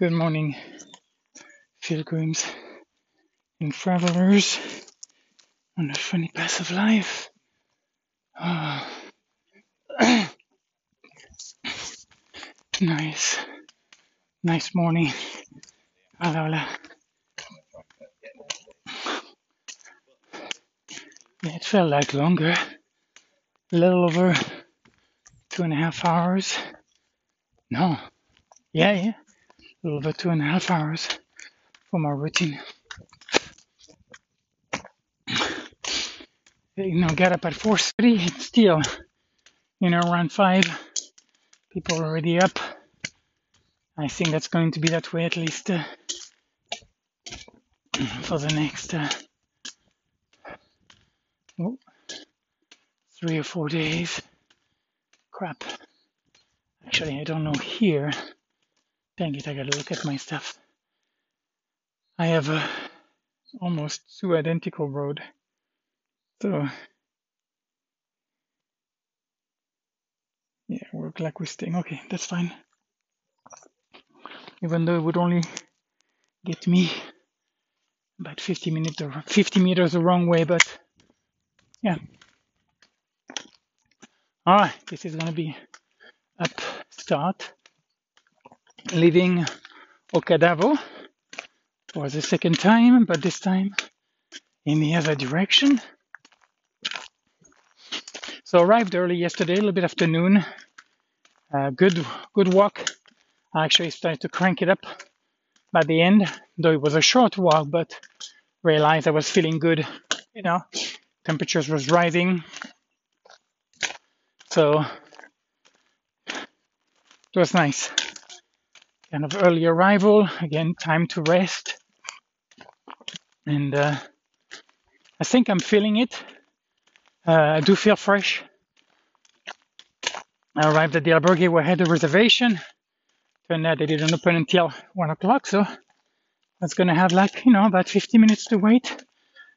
Good morning, pilgrims and travelers on the funny path of life. Ah, nice, nice morning. Hola, hola. Yeah, it felt like longer, a little over two and a half hours. No, yeah, yeah, a little over two and a half hours for my routine. You know, get up at 4:30. It's still, you know, around five. People are already up. I think that's going to be that way at least uh, for the next uh, oh, three or four days. Crap. Actually, I don't know here. Dang it, I gotta look at my stuff. I have a almost two identical road. So, yeah, work like we're staying. Okay, that's fine. Even though it would only get me about 50 minutes or 50 meters the wrong way, but yeah. All right, this is gonna be up start, leaving O Cádavo for the second time, but this time in the other direction. So arrived early yesterday, a little bit after noon. Uh, good, good walk. I actually started to crank it up by the end, though it was a short walk, but realized I was feeling good. You know, temperatures was rising, so it was nice. Kind of early arrival, again, time to rest, and uh, I think I'm feeling it. Uh, I do feel fresh. I arrived at the albergue where I had a reservation. Turned out they didn't open until one o'clock, so I was gonna have like you know about 50 minutes to wait.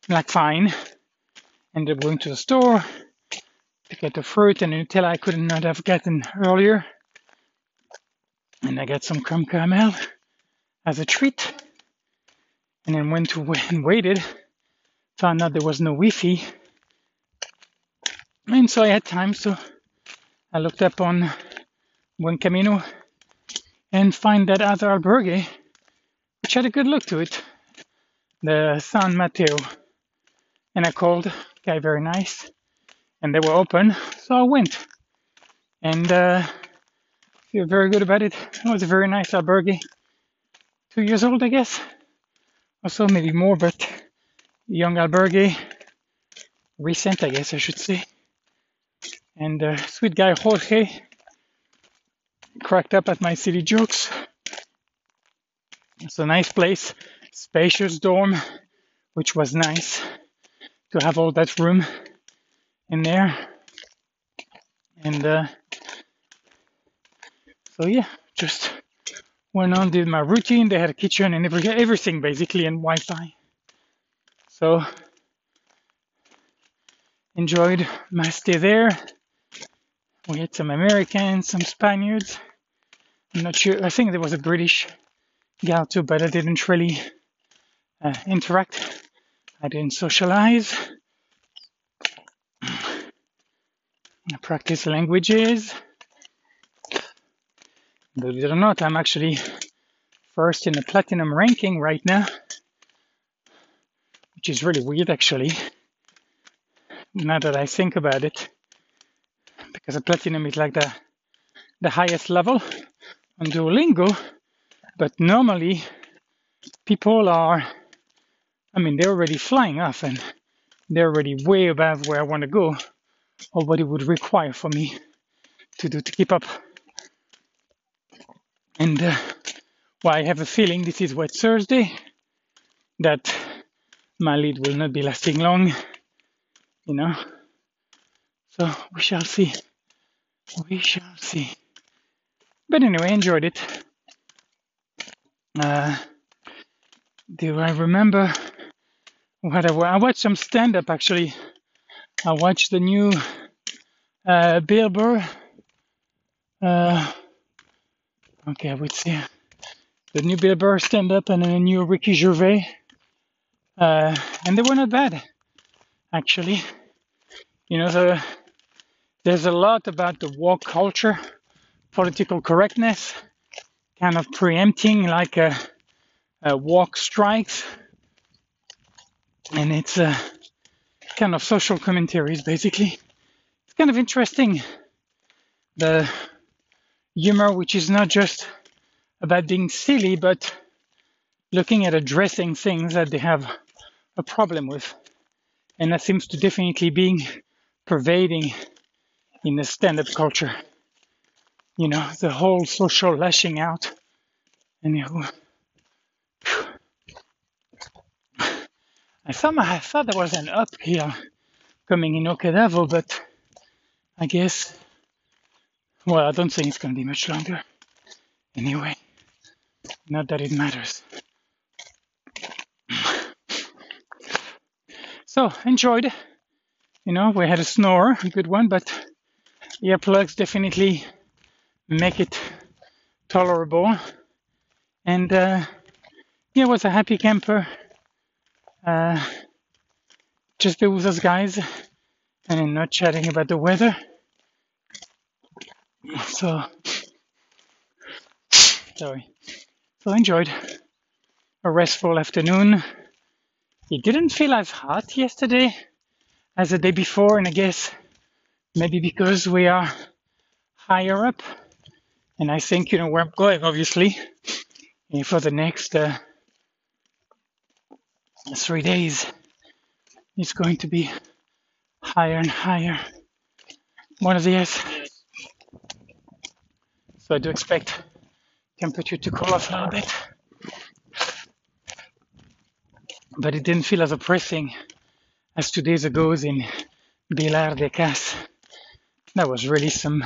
I'm like fine. Ended up going to the store to get the fruit and until I could not have gotten earlier. And I got some creme caramel as a treat. And then went to and waited. Found out there was no Wi-Fi and so I had time, so I looked up on Buen Camino and find that other albergue, which had a good look to it, the San Mateo. And I called, guy very nice, and they were open, so I went. And uh, feel very good about it. It was a very nice albergue. Two years old, I guess, or so, maybe more, but young albergue, recent, I guess I should say and uh, sweet guy Jorge cracked up at my city jokes. It's a nice place, spacious dorm, which was nice to have all that room in there. And uh, so yeah, just went on did my routine. They had a kitchen and every, everything basically and Wi-Fi. So enjoyed my stay there. We had some Americans, some Spaniards. I'm not sure. I think there was a British gal too, but I didn't really uh, interact. I didn't socialize. I practice languages. Believe it or not, I'm actually first in the platinum ranking right now, which is really weird actually. Now that I think about it because a platinum is like the the highest level on Duolingo. But normally, people are, I mean, they're already flying off and they're already way above where I want to go or what it would require for me to do to keep up. And uh, well, I have a feeling this is Wet Thursday that my lead will not be lasting long, you know. So we shall see. We shall see. But anyway, enjoyed it. Uh, do I remember what I, I watched some stand up actually. I watched the new uh, Bill Burr. Uh, okay, I would say the new Bill Burr stand up and a new Ricky Gervais. Uh, and they were not bad, actually. You know, the, there's a lot about the woke culture, political correctness, kind of preempting like a, a woke strikes. And it's a kind of social commentaries, basically. It's kind of interesting. The humor, which is not just about being silly, but looking at addressing things that they have a problem with. And that seems to definitely be pervading in the stand up culture. You know, the whole social lashing out. And you know, I thought, I thought there was an uphill coming in Okinawa, but I guess, well, I don't think it's going to be much longer. Anyway. Not that it matters. So, enjoyed. You know, we had a snore, a good one, but earplugs definitely make it tolerable. And uh, yeah, was a happy camper. Uh, just be with those guys and not chatting about the weather. So, sorry. So I enjoyed a restful afternoon. It didn't feel as hot yesterday as the day before, and I guess maybe because we are higher up. And I think you know where I'm going, obviously, for the next uh, three days. It's going to be higher and higher. Of these. So I do expect temperature to cool off a little bit. But it didn't feel as oppressing as two days ago in Vilar de Cas. That was really some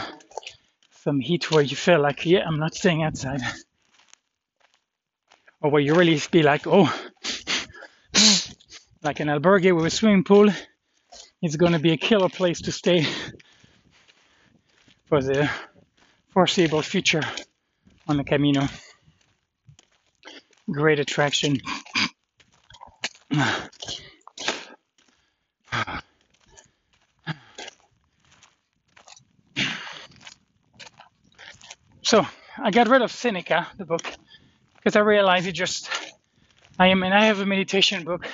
some heat where you feel like, yeah, I'm not staying outside. Or where you really be like, oh, like an albergue with a swimming pool, it's going to be a killer place to stay for the foreseeable future on the Camino. Great attraction. So I got rid of Seneca, the book, because I realized it just I am and I have a meditation book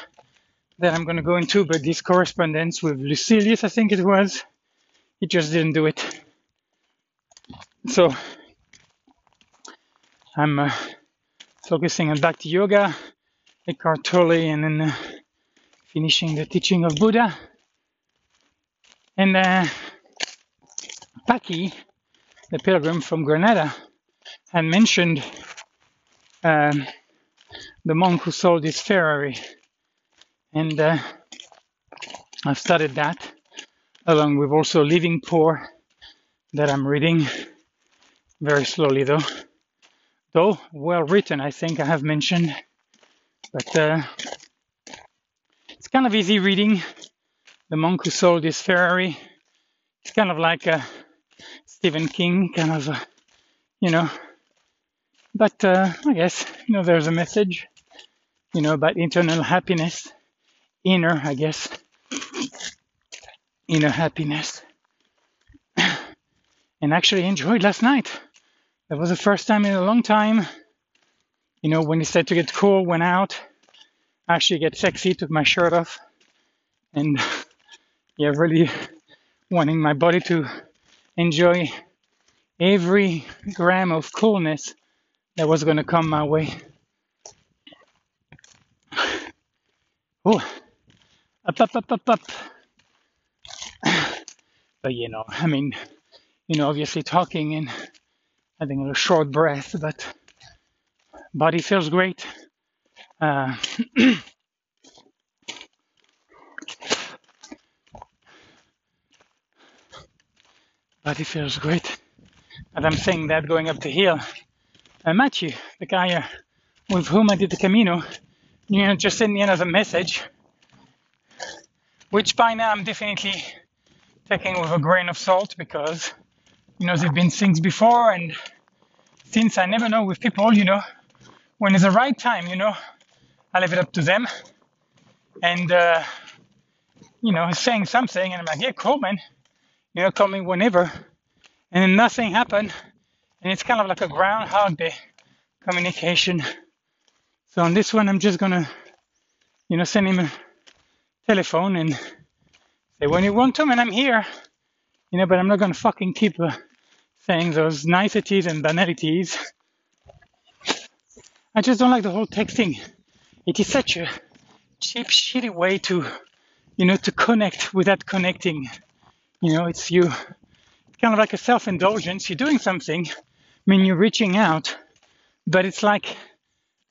that I'm gonna go into, but this correspondence with Lucilius, I think it was, it just didn't do it. So I'm uh, focusing on Bhakti Yoga, Eckhart Tolle, and then uh, finishing the teaching of Buddha. And uh, Paki, the pilgrim from Granada, had mentioned um, the monk who sold his Ferrari. And uh, I've studied that, along with also Living Poor, that I'm reading very slowly though though well written, I think I have mentioned. But uh, it's kind of easy reading. The monk who sold his Ferrari. It's kind of like a Stephen King, kind of, a, you know. But uh, I guess you know there's a message, you know, about internal happiness, inner, I guess, inner happiness. and actually enjoyed last night. That was the first time in a long time. You know, when it started to get cool, went out, actually get sexy, took my shirt off, and yeah, really wanting my body to enjoy every gram of coolness that was going to come my way. Oh, up, up, up, up, up. But you know, I mean, you know, obviously talking and having a short breath, but body feels great. Uh, body feels great. And I'm saying that going up the hill. Uh, Matthew, the guy uh, with whom I did the Camino, you know, just sent me another message, which by now I'm definitely taking with a grain of salt because, you know, there've been things before and since I never know with people, you know, when it's the right time, you know, I leave it up to them. And, uh, you know, saying something, and I'm like, yeah, cool, man. You know, call me whenever. And then nothing happened. And it's kind of like a groundhog day communication. So on this one, I'm just gonna, you know, send him a telephone and say when you want to, and I'm here. You know, but I'm not gonna fucking keep uh, saying those niceties and banalities. I just don't like the whole texting. It is such a cheap, shitty way to, you know, to connect without connecting. You know, it's you, kind of like a self-indulgence. You're doing something. I mean, you're reaching out, but it's like,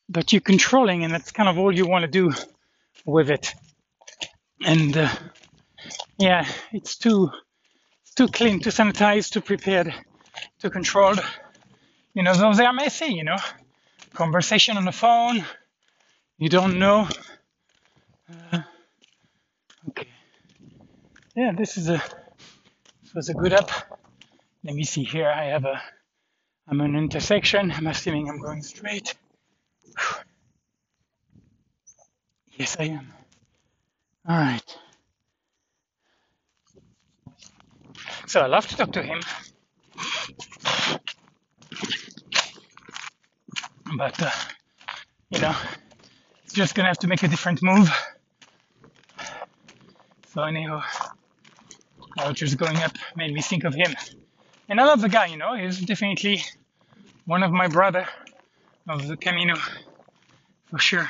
but you're controlling, and that's kind of all you want to do with it. And uh, yeah, it's too, it's too clean, too sanitized, too prepared, too control, You know, those are messy. You know, conversation on the phone. You don't know. Uh, okay. Yeah, this is a this was a good app. Let me see here. I have a I'm an intersection. I'm assuming I'm going straight. Yes, I am. All right. So I love to talk to him, but uh, you know, it's just gonna have to make a different move. So anyhow, just going up made me think of him. And I love the guy, you know, he's definitely one of my brother of the Camino, for sure.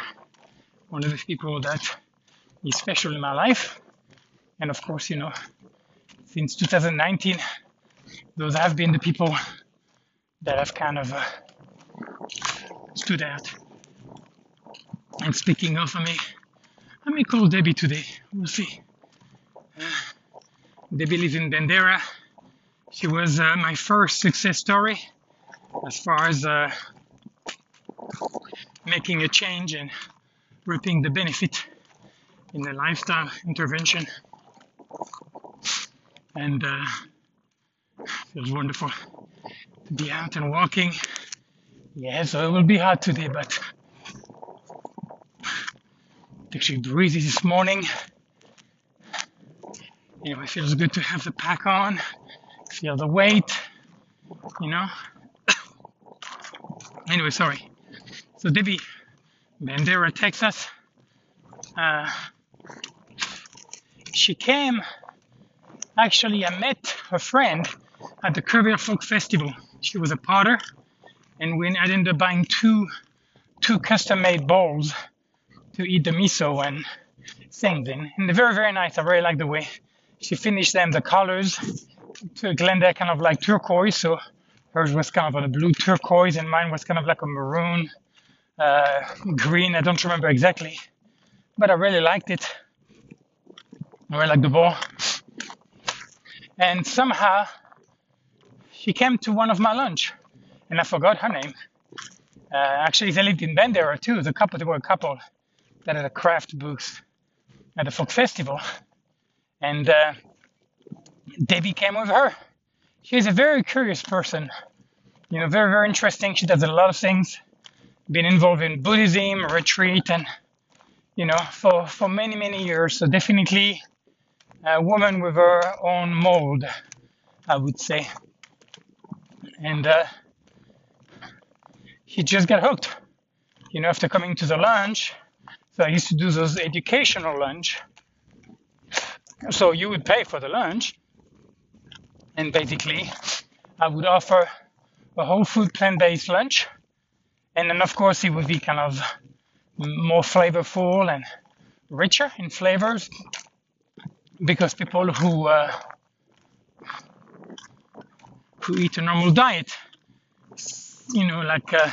One of the people that is special in my life. And of course, you know, since 2019, those have been the people that have kind of uh, stood out. And speaking of, I may, I may call Debbie today. We'll see. Uh, Debbie lives in Bandera. She was uh, my first success story as far as uh, making a change and reaping the benefit in the lifestyle intervention. And was wonderful to be out and walking. Yeah, so it will be hot today, but it's actually breezy this morning. Anyway, feels good to have the pack on, feel the weight, you know. anyway, sorry. So Debbie, Bandera, Texas. Uh, she came. Actually, I met her friend at the Kerrville Folk Festival. She was a potter, and we I ended up buying two two custom-made bowls to eat the miso and things in. And they're very, very nice. I really like the way she finished them. The colors to Glenda kind of like turquoise, so hers was kind of a blue turquoise, and mine was kind of like a maroon uh, green. I don't remember exactly, but I really liked it. I really liked the bowl. And somehow she came to one of my lunch, and I forgot her name. Uh, actually, they lived in Bandera too. The couple, they were a couple that had a craft booth at the folk festival, and uh, Debbie came with her. She's a very curious person, you know, very very interesting. She does a lot of things, been involved in Buddhism, retreat, and you know, for for many many years. So definitely a woman with her own mold, I would say. And uh, he just got hooked, you know, after coming to the lunch. So I used to do those educational lunch. So you would pay for the lunch, and basically, I would offer a whole food plant-based lunch, and then of course it would be kind of more flavorful and richer in flavors because people who uh, who eat a normal diet, you know, like uh,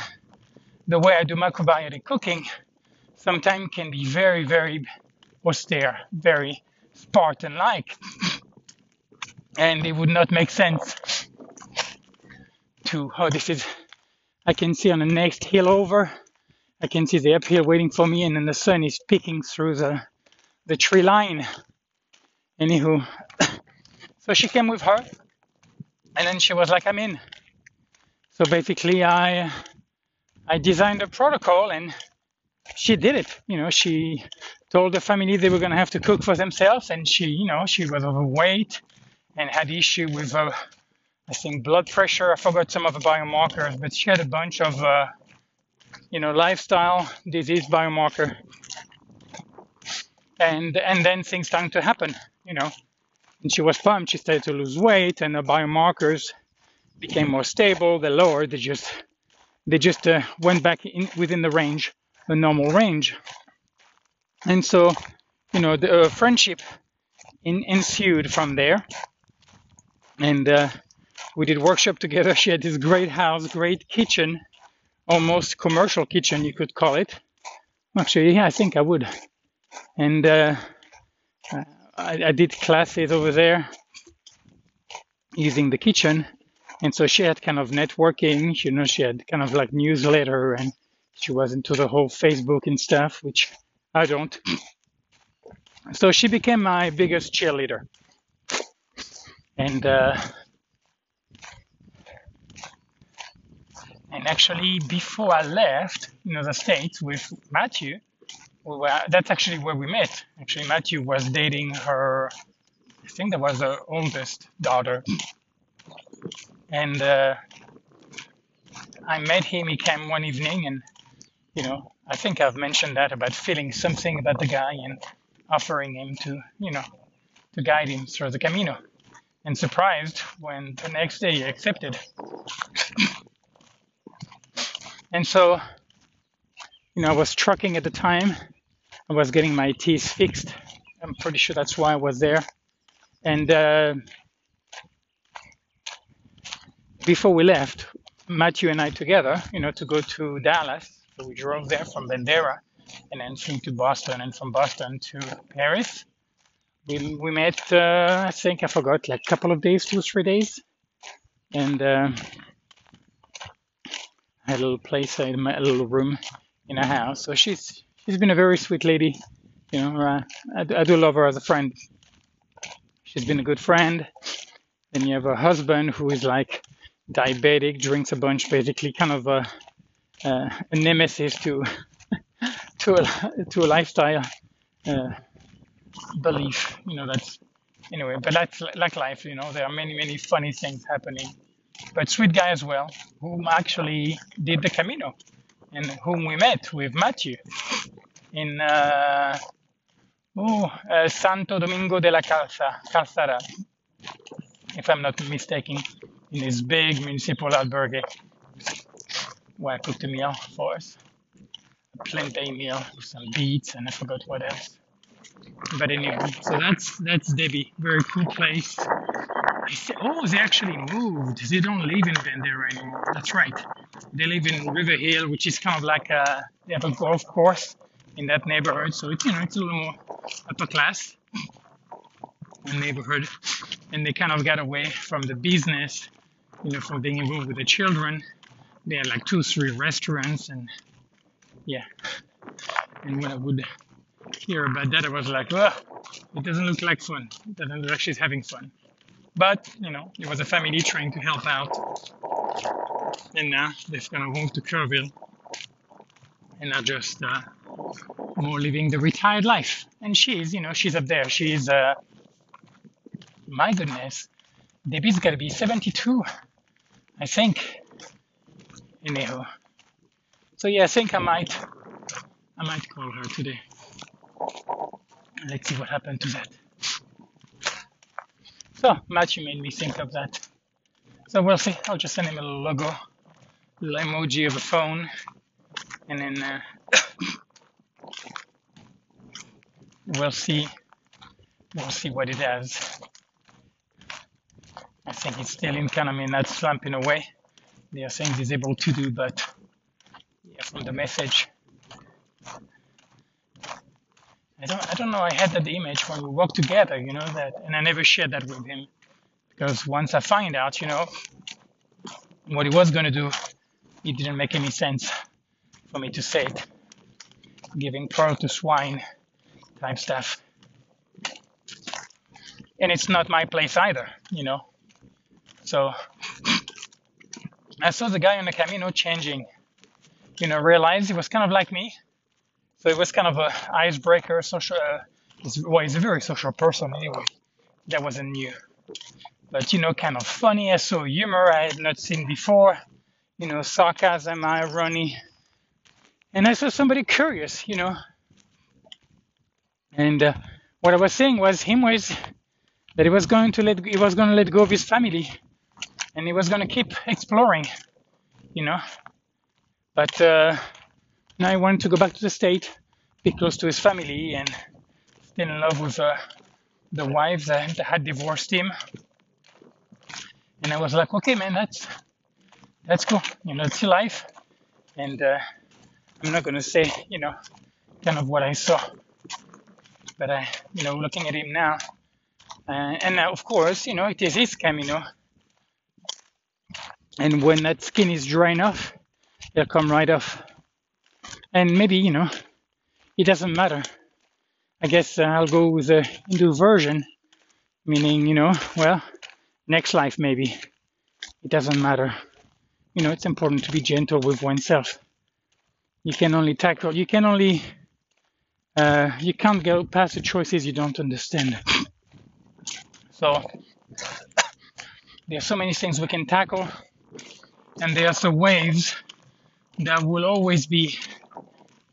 the way I do macrobiotic cooking, sometimes can be very, very austere, very Spartan-like, and it would not make sense to. Oh, this is. I can see on the next hill over. I can see the uphill waiting for me, and then the sun is peeking through the the tree line. Anywho, so she came with her, and then she was like, "I'm in." So basically, I I designed a protocol and she did it. You know, she told the family they were going to have to cook for themselves, and she, you know, she was overweight and had issue with, uh, I think, blood pressure. I forgot some of the biomarkers, but she had a bunch of, uh, you know, lifestyle disease biomarker, and and then things started to happen. You know, and she was pumped. She started to lose weight, and the biomarkers became more stable. They lowered. They just they just uh, went back in within the range, the normal range. And so, you know, the uh, friendship in, ensued from there. And uh, we did workshop together. She had this great house, great kitchen, almost commercial kitchen, you could call it. Actually, yeah, I think I would. And uh, I, I did classes over there using the kitchen. And so she had kind of networking, you know, she had kind of like newsletter and she was into the whole Facebook and stuff, which I don't. So she became my biggest cheerleader. And uh, and actually before I left, you know, the States with Matthew, we were, that's actually where we met. Actually, Matthew was dating her, I think that was the oldest daughter. And uh, I met him, he came one evening and, you know, I think I've mentioned that about feeling something about the guy and offering him to, you know, to guide him through the Camino. And surprised when the next day he accepted. and so, you know, I was trucking at the time. I was getting my teeth fixed. I'm pretty sure that's why I was there. And uh, before we left, Matthew and I together, you know, to go to Dallas. So we drove there from Bandera and then flew to Boston and from Boston to Paris. We, we met, uh, I think I forgot, like a couple of days, two, three days. And uh, I had a little place, I had a little room in a house. So she's she's been a very sweet lady. You know, uh, I, I do love her as a friend. She's been a good friend. Then you have a husband who is like diabetic, drinks a bunch, basically kind of a, a nemesis to to a to a lifestyle uh, belief. You know, that's anyway. But that's like life. You know, there are many many funny things happening. But sweet guy as well, whom actually did the Camino, and whom we met with Matthew in uh, oh, uh, Santo Domingo de la Calza, Calzada, if I'm not mistaken in this big municipal albergue where I cooked a meal for us. A plantain meal with some beets and I forgot what else. But anyway, so that's that's Debbie. Very cool place. Oh, they actually moved. They don't live in Bandera anymore. That's right. They live in River Hill, which is kind of like a they have a golf course in that neighborhood. So it's you know it's a little more upper class neighborhood, and they kind of got away from the business you know, from being involved with the children. They had like two, three restaurants, and yeah. And when I would hear about that, I was like, well, it doesn't look like fun. It doesn't look like she's having fun. But, you know, it was a family trying to help out. And now they've kind of moved to Kerrville and are just uh, more living the retired life. And she's, you know, she's up there. She's, uh, my goodness, Debbie's got to be 72. I think. Anyhow. So yeah, I think I might I might call her today. Let's see what happened to that. So Matthew made me think of that. So we'll see. I'll just send him a little logo, little emoji of a phone, and then uh, we'll see. We'll see what it does. I think it's still in kind of in that slump in a way. They are he's able to do, but yeah, from the message. I don't, I don't know. I had that image when we walked together, you know, that, and I never shared that with him because once I find out, you know, what he was going to do, it didn't make any sense for me to say it. Giving pearl to swine type stuff. And it's not my place either, you know. So I saw the guy on the Camino changing you know, realized he was kind of like me. So it was kind of a icebreaker, social. Uh, well, he's a very social person anyway. That wasn't new, but you know, kind of funny. I saw humor I had not seen before. You know, sarcasm, irony, and I saw somebody curious. You know, and uh, what I was saying was him was that he was going to let he was going to let go of his family, and he was going to keep exploring. You know, but uh, now he wanted to go back to the state, be close to his family, and still in love with uh, the wife that, that had divorced him. And I was like, okay, man, that's that's cool. You know, it's life, and uh, I'm not gonna say, you know, kind of what I saw, but I, you know, looking at him now, uh, and now, of course, you know, it is his camino, and when that skin is dry enough, it'll come right off. And maybe, you know, it doesn't matter. I guess uh, I'll go with the Hindu version, meaning, you know, well, next life maybe. It doesn't matter. You know, it's important to be gentle with oneself. You can only tackle, you can only, uh, you can't go past the choices you don't understand. So, there are so many things we can tackle, and there are some waves that will always be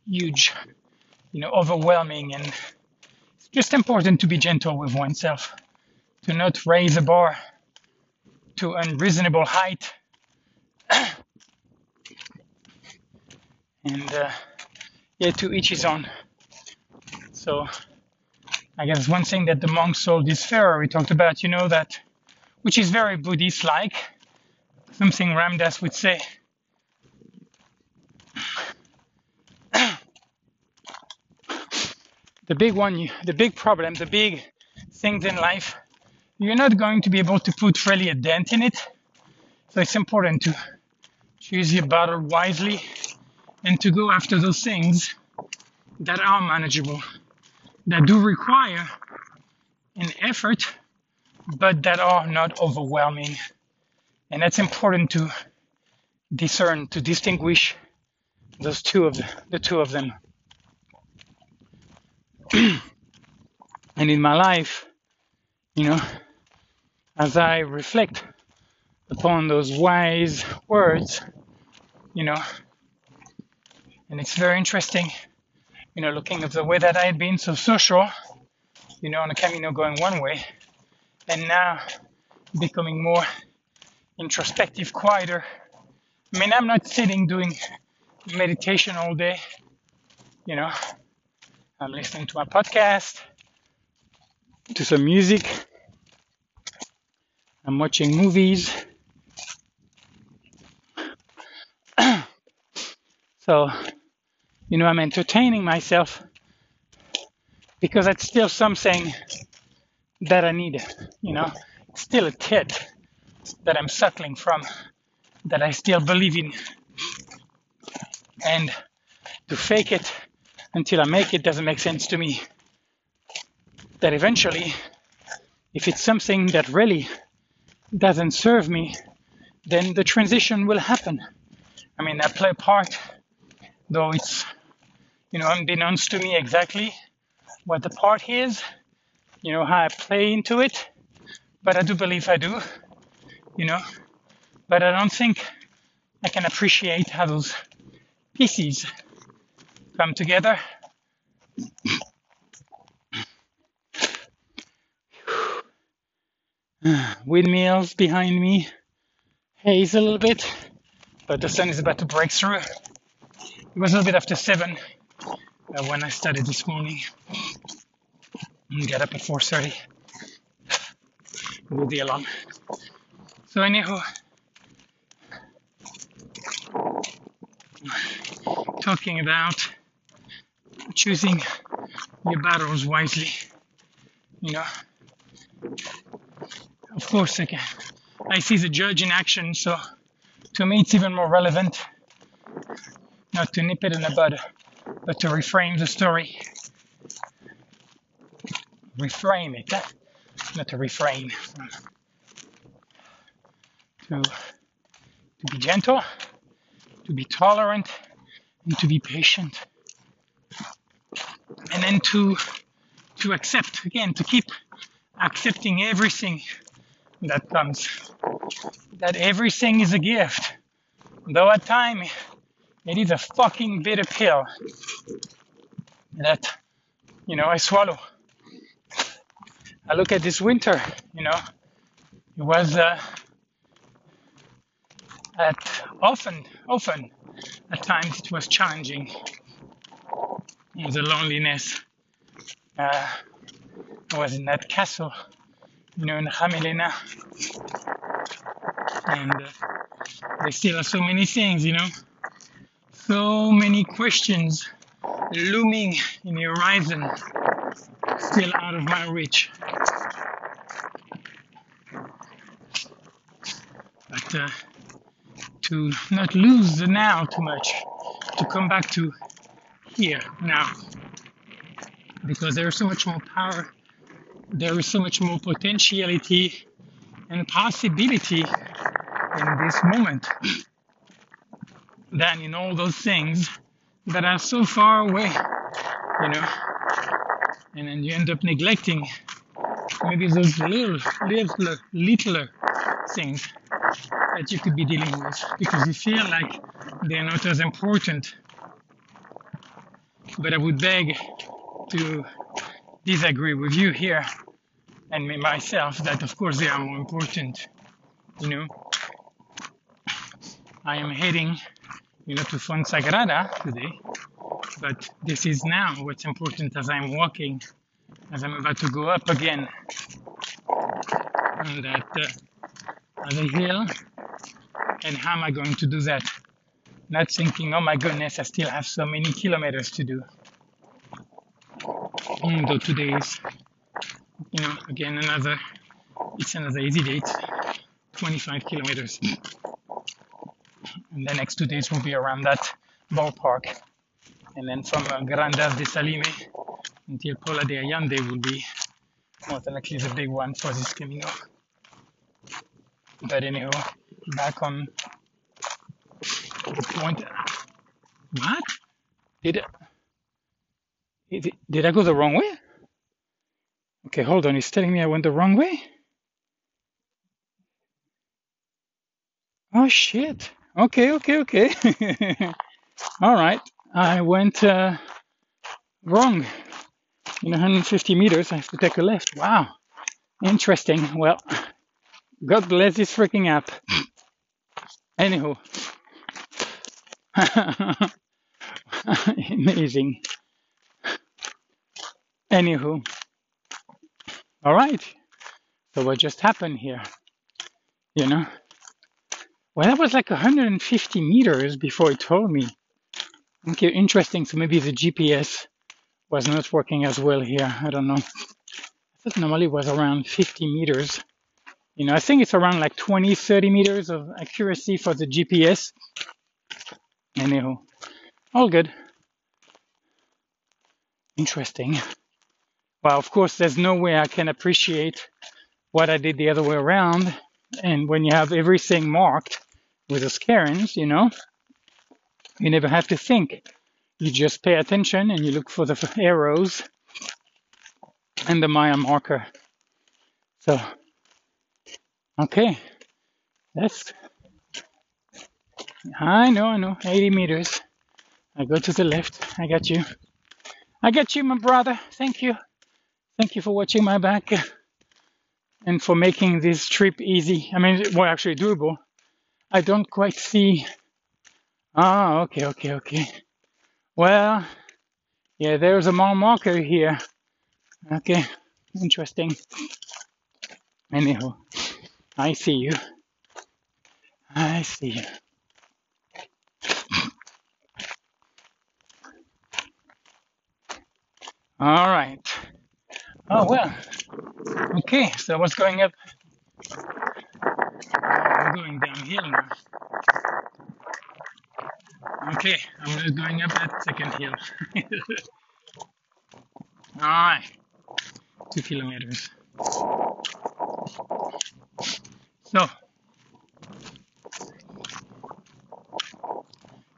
huge, you know, overwhelming. And it's just important to be gentle with oneself, to not raise the bar to unreasonable height. and uh, yeah, to each his own. So I guess one thing that the monks sold this Ferrari talked about, you know, that which is very Buddhist-like, something Ram Dass would say the big one, the big problem, the big things in life, you're not going to be able to put really a dent in it. So it's important to choose your battle wisely and to go after those things that are manageable, that do require an effort, but that are not overwhelming. And that's important to discern, to distinguish those two of the, the two of them. and in my life, you know, as I reflect upon those wise words, you know, and it's very interesting, you know, looking at the way that I had been so social, you know, on the Camino going one way, and now becoming more introspective, quieter. I mean, I'm not sitting doing meditation all day, you know, I'm listening to my podcast, to some music. I'm watching movies. so, you know, I'm entertaining myself because it's still something that I need, you know, it's still a tit that I'm suckling from, that I still believe in. And to fake it until I make it doesn't make sense to me. That eventually, if it's something that really doesn't serve me, then the transition will happen. I mean, I play a part, though it's, you know, unbeknownst to me exactly what the part is, you know, how I play into it, but I do believe I do, you know, but I don't think I can appreciate how those pieces come together. Windmills behind me, haze a little bit, but the sun is about to break through. It was a little bit after seven uh, when I started this morning. And get up at 4:30 with the alarm. So anyhow, talking about choosing your battles wisely. You know, of course, again, I see the judge in action, so to me it's even more relevant not to nip it in the bud, but to reframe the story. Reframe it, eh? not to refrain from. To, to be gentle, to be tolerant, and to be patient and then to to accept again to keep accepting everything that comes. That everything is a gift. Though at times it is a fucking bitter pill that you know i swallow. I look at this winter you know it was uh, at often often at times it was challenging the loneliness. Uh, was in that castle, you know, in Hamelena, and uh, there still are so many things, you know, so many questions looming in the horizon, still out of my reach. But uh, to not lose the now too much, to come back to here now because there is so much more power, there is so much more potentiality and possibility in this moment than in all those things that are so far away, you know. And then you end up neglecting maybe those little, little, littler things that you could be dealing with because you feel like they're not as important but I would beg to disagree with you here and me myself that of course they are more important you know. I am heading you know to Fonsagrada today but this is now what's important as I'm walking as I'm about to go up again. On that uh, other hill and how am I going to do that not thinking, oh my goodness, I still have so many kilometers to do. Even though today is, you know, again another, it's another easy date, 25 kilometers. And the next two days will be around that ballpark. And then from uh, Grandas de Salime until Pola de Allande will be more than likely the big one for this Camino. But anyhow, back on point. What? Did it, did I go the wrong way? Okay, hold on. He's telling me I went the wrong way. Oh shit. Okay, okay, okay. All right. I went uh, wrong. In 150 meters, I have to take a left. Wow. Interesting. Well, God bless this freaking app. Anywho, Amazing. Anywho, all right. So what just happened here? You know, well, that was like 150 meters before it told me. Okay, interesting. So maybe the GPS was not working as well here. I don't know. I thought normally was around 50 meters. You know, I think it's around like 20, 30 meters of accuracy for the GPS. Anyhow, all good. Interesting. Well, of course, there's no way I can appreciate what I did the other way around. And when you have everything marked with the scarens, you know, you never have to think. You just pay attention and you look for the arrows and the Maya marker. So, okay, that's I know, I know. 80 meters. I go to the left. I got you. I got you, my brother. Thank you. Thank you for watching my back and for making this trip easy. I mean, well, actually doable. I don't quite see. Ah, okay, okay, okay. Well, yeah, there's a mile marker here. Okay, interesting. Anyhow, I see you. I see you. All right. Oh, well. Okay, so what's going up? Oh, I'm going downhill now. Okay, I'm just going up that second hill. All right, two kilometers. So,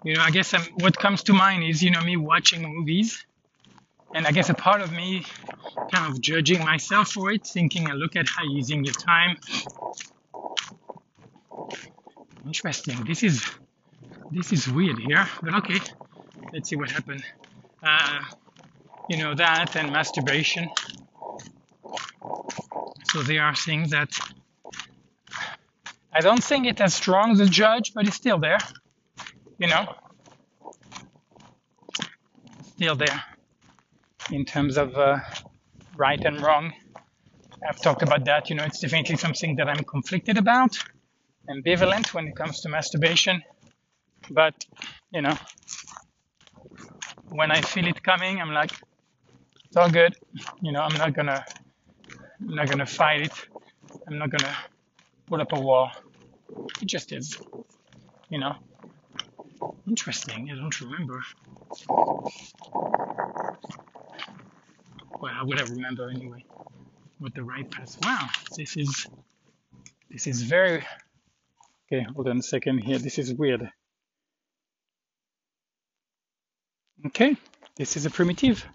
you know, I guess I'm, what comes to mind is, you know, me watching movies. And I guess a part of me kind of judging myself for it, thinking, look at how you're using your time. Interesting. This is this is weird here, but okay. Let's see what happened. Uh, you know that and masturbation. So there are things that I don't think it's as strong as a judge, but it's still there. You know, still there in terms of uh, right and wrong. I've talked about that. You know, it's definitely something that I'm conflicted about, ambivalent when it comes to masturbation. But you know, when I feel it coming, I'm like, it's all good. You know, I'm not gonna, I'm not gonna fight it. I'm not gonna put up a wall. It just is. You know. Interesting. I don't remember. Well, how would I remember anyway? with the right pass. Wow, this is this is very. Okay, hold on a second here. This is weird. Okay, this is a primitive.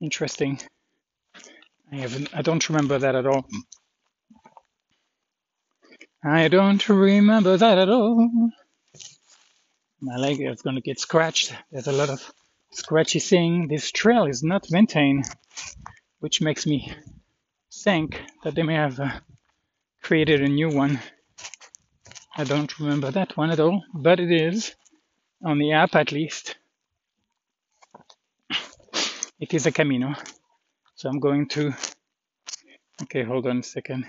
Interesting. I haven't. I don't remember that at all. I don't remember that at all. My leg is gonna get scratched. There's a lot of scratchy thing. This trail is not maintained, which makes me think that they may have uh, created a new one. I don't remember that one at all, but it is on the app at least. It is a Camino. So I'm going to. Okay, hold on a second.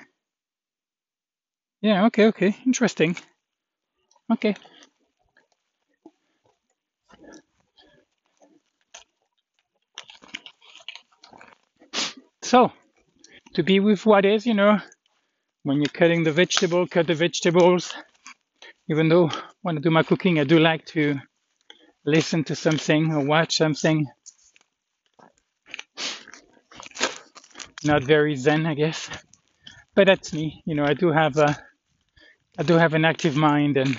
Yeah, okay, okay. Interesting. Okay. So, to be with what is, you know, when you're cutting the vegetable, cut the vegetables. Even though when I do my cooking, I do like to listen to something or watch something. Not very zen, I guess, but that's me. You know, I do have a I do have an active mind and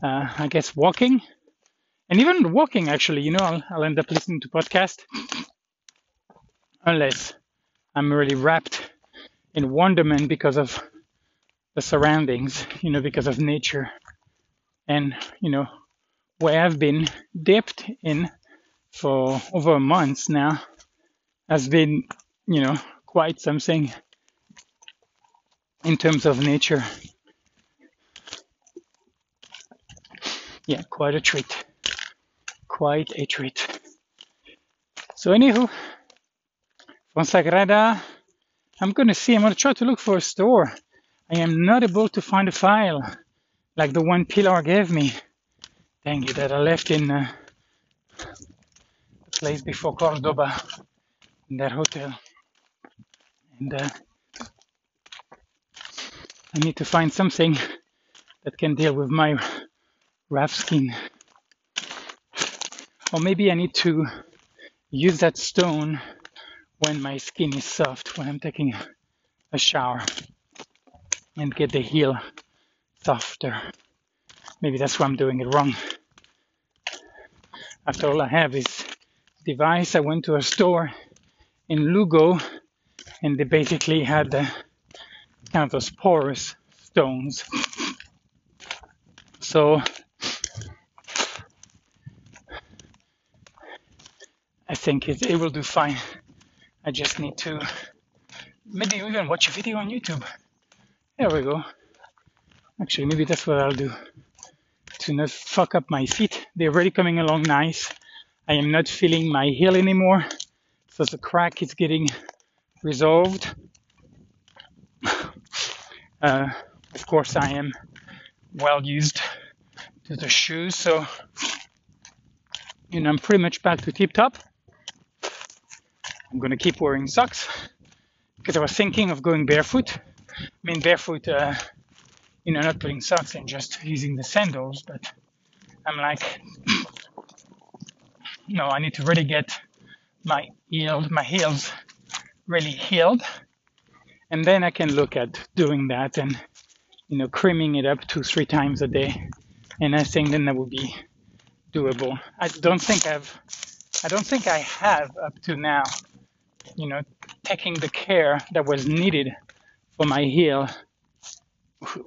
uh, I guess walking and even walking actually, you know, I'll, I'll end up listening to podcast unless I'm really wrapped in wonderment because of the surroundings, you know, because of nature and, you know, where I've been dipped in for over a month now has been, you know, quite something in terms of nature. Yeah, quite a treat. Quite a treat. So, anywho, Fonsagrada, I'm gonna see, I'm gonna try to look for a store. I am not able to find a file like the one Pilar gave me. Thank you that I left in uh, the place before Cordoba, in that hotel. And uh, I need to find something that can deal with my rough skin. Or maybe I need to use that stone when my skin is soft, when I'm taking a shower, and get the heel softer. Maybe that's why I'm doing it wrong. After all, I have is device. I went to a store in Lugo, and they basically had the kind of those porous stones. So I think it, it will do fine. I just need to maybe even watch a video on YouTube. There we go. Actually, maybe that's what I'll do to not fuck up my feet. They're already coming along nice. I am not feeling my heel anymore, so the crack is getting resolved. Uh, of course, I am well used to the shoes, so you know I'm pretty much back to tip top. I'm gonna keep wearing socks because I was thinking of going barefoot. I mean barefoot, uh, you know, not putting socks and just using the sandals. But I'm like, no, I need to really get my heels, my heels really healed and then I can look at doing that and you know creaming it up two three times a day, and I think then that would be doable. I don't think I've I don't think I have up to now, you know, taking the care that was needed for my heel.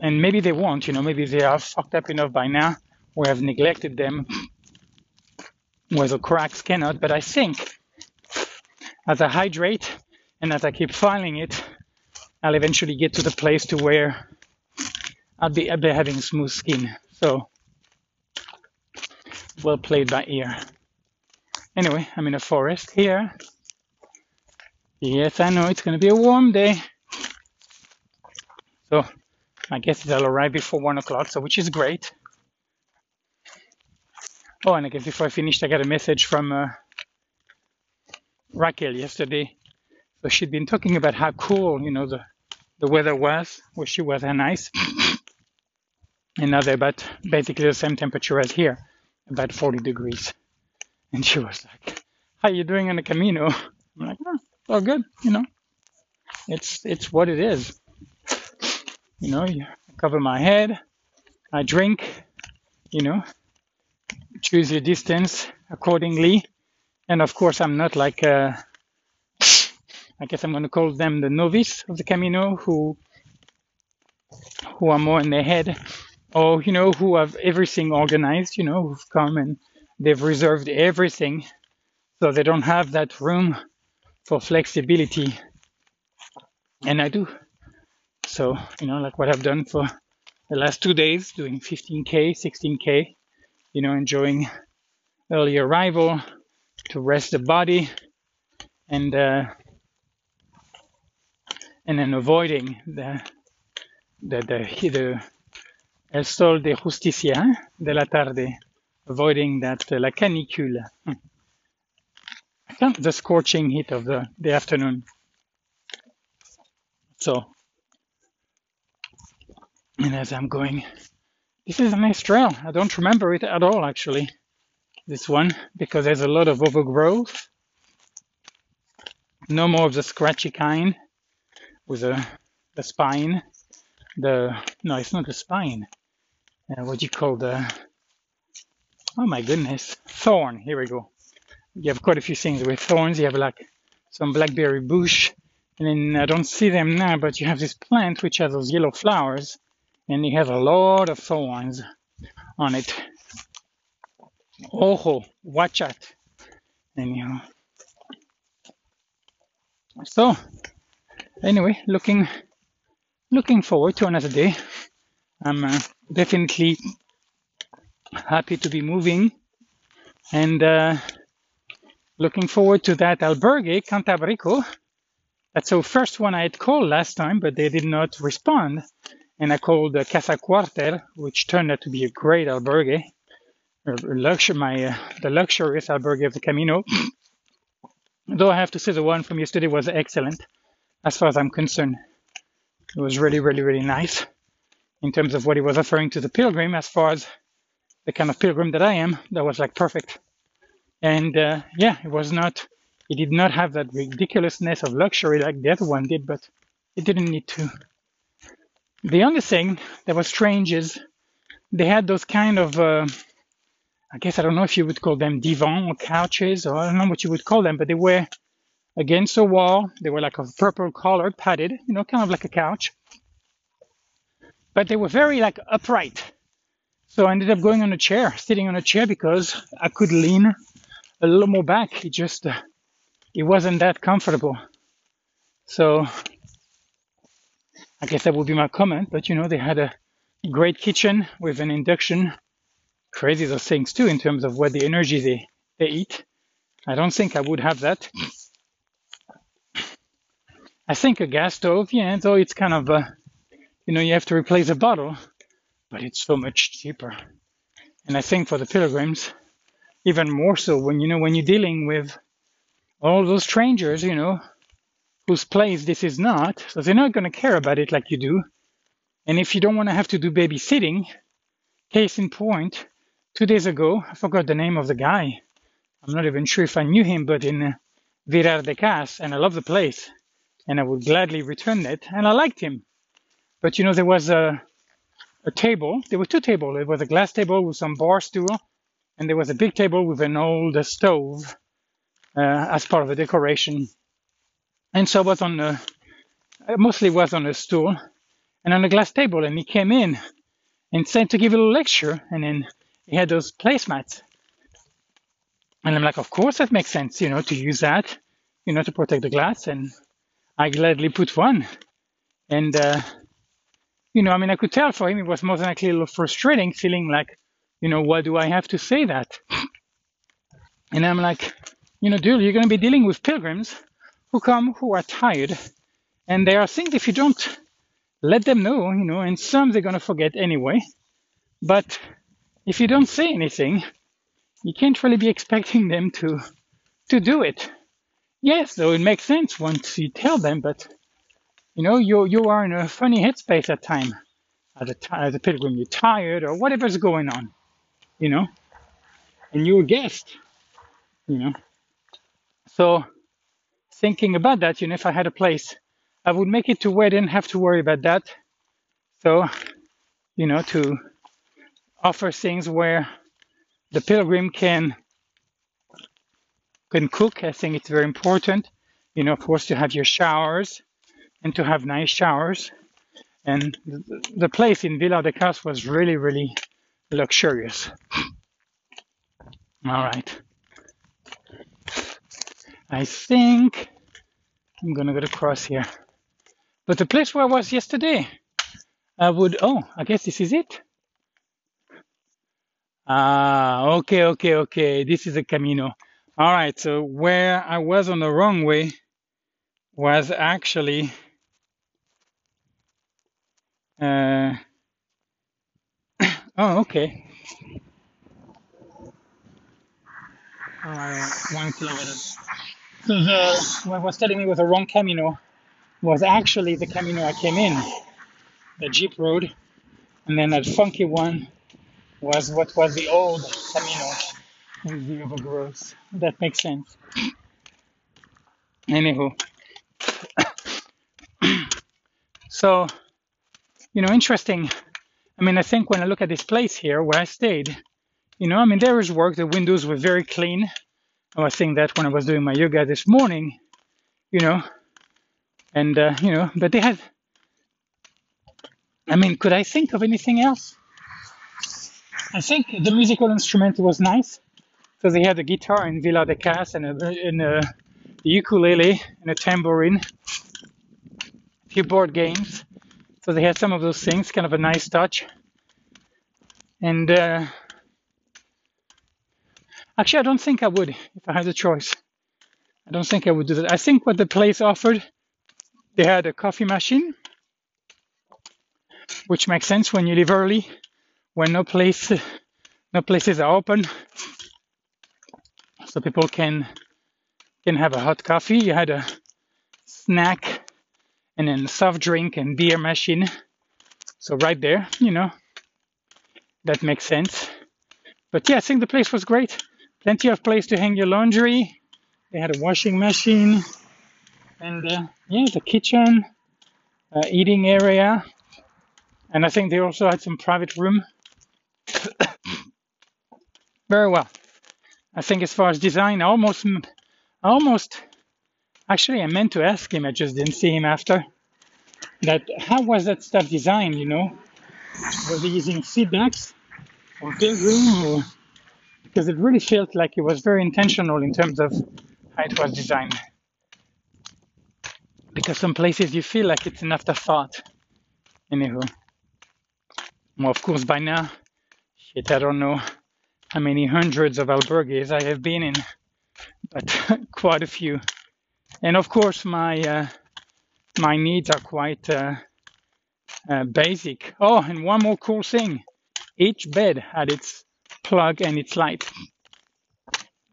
And maybe they won't, you know, maybe they are fucked up enough by now or I've neglected them where the cracks cannot. But I think as I hydrate and as I keep filing it, I'll eventually get to the place to where I'll be, I'll be having smooth skin. So well played by ear. Anyway, I'm in a forest here. Yes, I know it's going to be a warm day. So I guess it'll arrive before one o'clock, so which is great. Oh, and I guess before I finished, I got a message from uh, Raquel yesterday. So she'd been talking about how cool, you know, the the weather was where she was, and nice. and now they're about basically the same temperature as here, about 40 degrees. And she was like, "How you doing on the Camino?" I'm like, "Oh, all good, you know. It's it's what it is. You know, you cover my head, I drink, you know, choose your distance accordingly. And of course, I'm not like, uh, I guess I'm going to call them the novice of the Camino who, who are more in their head or, you know, who have everything organized, you know, who've come and they've reserved everything. So they don't have that room for flexibility. And I do. So, you know, like what I've done for the last two days, doing 15K, 16K, you know, enjoying early arrival to rest the body and uh, and then avoiding the the the, the el sol de justicia de la tarde, avoiding that uh, la canicule, the scorching heat of the, the afternoon. So, and as I'm going, this is a nice trail. I don't remember it at all actually, this one, because there's a lot of overgrowth. No more of the scratchy kind with the, the spine. The no, it's not the spine. Uh, what do you call the? Oh my goodness, thorn. Here we go. You have quite a few things with thorns. You have like some blackberry bush, and then I don't see them now, but you have this plant which has those yellow flowers, and it has a lot of thorns on it. Ojo, watch out. Anyhow. So, anyway, looking looking forward to another day. I'm uh, definitely happy to be moving and uh, looking forward to that albergue Cantabrico. That's the first one I had called last time, but they did not respond. And I called uh, Casa Cuartel, which turned out to be a great albergue, luxury, my uh, the luxurious albergue of the Camino. Though I have to say the one from yesterday was excellent, as far as I'm concerned. It was really, really, really nice in terms of what he was offering to the pilgrim. As far as the kind of pilgrim that I am, that was like perfect. And uh, yeah, it was not. It did not have that ridiculousness of luxury like the other one did, but it didn't need to. The only thing that was strange is they had those kind of, uh, I guess I don't know if you would call them divan or couches, or I don't know what you would call them, but they were against the wall. They were like a purple color, padded, you know, kind of like a couch. But they were very like upright. So I ended up going on a chair, sitting on a chair because I could lean a little more back. It just, uh, it wasn't that comfortable. So I guess that would be my comment. But you know, they had a great kitchen with an induction. Crazy those things too in terms of what the energy they, they eat. I don't think I would have that. I think a gas stove, yeah, though it's kind of, uh, you know, you have to replace a bottle, but it's so much cheaper. And I think for the pilgrims, even more so when you know when you're dealing with all those strangers, you know, whose place this is not, so they're not going to care about it like you do. And if you don't want to have to do babysitting, case in point, two days ago, I forgot the name of the guy. I'm not even sure if I knew him, but in uh, Vilar de Cas, and I love the place and I would gladly return it. And I liked him, but you know there was a a table. There were two tables. There was a glass table with some bar stool, and there was a big table with an old stove uh, as part of the decoration. And so I was on a, I mostly was on a stool and on a glass table, and he came in and said to give a little lecture, and then he had those placemats. And I'm like, of course that makes sense, you know, to use that, you know, to protect the glass. And I gladly put one. And uh, you know, I mean, I could tell for him it was more than likely a little frustrating, feeling like, you know, why do I have to say that? And I'm like, you know, dude, you're going to be dealing with pilgrims who come who are tired. And there are things if you don't let them know, you know, and some they're going to forget anyway. But if you don't say anything, you can't really be expecting them to to do it. Yes, though it makes sense once you tell them, but you know, you you are in a funny headspace at time, as a as a pilgrim. You're tired or whatever's going on, you know, and you're a guest, you know. So thinking about that, you know, if I had a place, I would make it to where I didn't have to worry about that. So, you know, to offer things where the pilgrim can can cook. I think it's very important. You know, of course, to have your showers and to have nice showers. And the place in Vilar de Cas was really, really luxurious. All right. I think I'm gonna go across here. But the place where I was yesterday, I would, oh, I guess this is it. Ah, okay, okay, okay. This is a Camino. All right, so where I was on the wrong way was actually uh, oh, okay. One kilometer. So the what was telling me was a wrong Camino was actually the Camino I came in, the Jeep road, and then that funky one was what was the old Camino with the overgrowth. That makes sense. Anywho, so you know, interesting. I mean, I think when I look at this place here where I stayed, you know, I mean, there is work. The windows were very clean. I was saying that when I was doing my yoga this morning, you know, and, uh, you know, but they had, I mean, could I think of anything else? I think the musical instrument was nice. So they had a guitar in Vilar de Cas and a, and a ukulele and a tambourine, a few board games. So they had some of those things, kind of a nice touch. And uh, actually, I don't think I would if I had the choice. I don't think I would do that. I think what the place offered, they had a coffee machine, which makes sense when you leave early, when no place, no places are open, so people can can have a hot coffee. You had a snack and then soft drink and beer machine. So right there, you know, that makes sense. But yeah, I think the place was great. Plenty of place to hang your laundry. They had a washing machine, and uh, yeah, the kitchen, uh, eating area, and I think they also had some private room. Very well. I think as far as design, almost, almost Actually, I meant to ask him, I just didn't see him after. That how was that stuff designed, you know? Was he using feedbacks or because it really felt like it was very intentional in terms of how it was designed. Because some places you feel like it's an afterthought. Anywho. Well, of course, by now, shit, I don't know how many hundreds of albergues I have been in, but quite a few and of course my uh, my needs are quite uh, uh, basic. Oh, and one more cool thing: each bed had its plug and its light.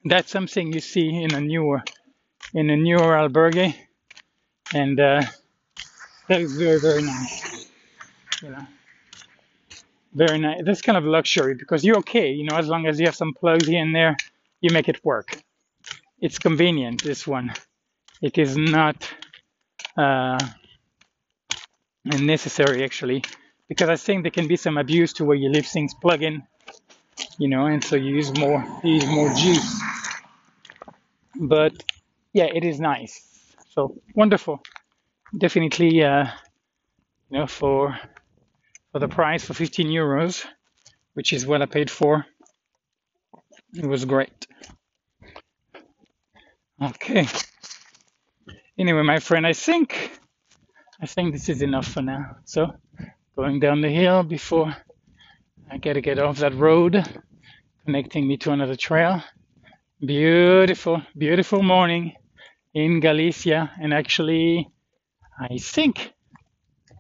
That's something you see in a newer in a newer albergue, and uh, that is very very nice. You know, very nice. That's kind of luxury because you're okay. You know, as long as you have some plugs here and there, you make it work. It's convenient. This one. It is not uh, necessary actually, because I think there can be some abuse to where you leave things plug in, you know, and so you use more you use more juice. But yeah, it is nice. So wonderful. Definitely, uh, you know, for for the price for 15 euros, which is what I paid for. It was great. Okay. Anyway, my friend, I think I think this is enough for now. So going down the hill before I gotta get off that road, connecting me to another trail. Beautiful, beautiful morning in Galicia, and actually, I think.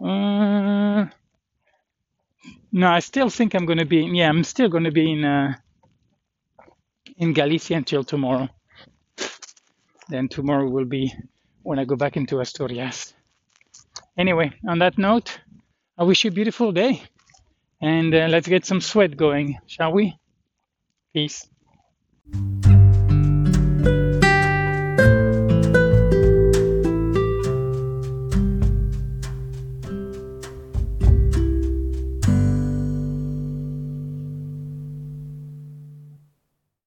Uh, no, I still think I'm gonna be. Yeah, I'm still gonna be in uh, in Galicia until tomorrow. Then tomorrow will be when I go back into Asturias. Anyway, on that note, I wish you a beautiful day and uh, let's get some sweat going, shall we? Peace.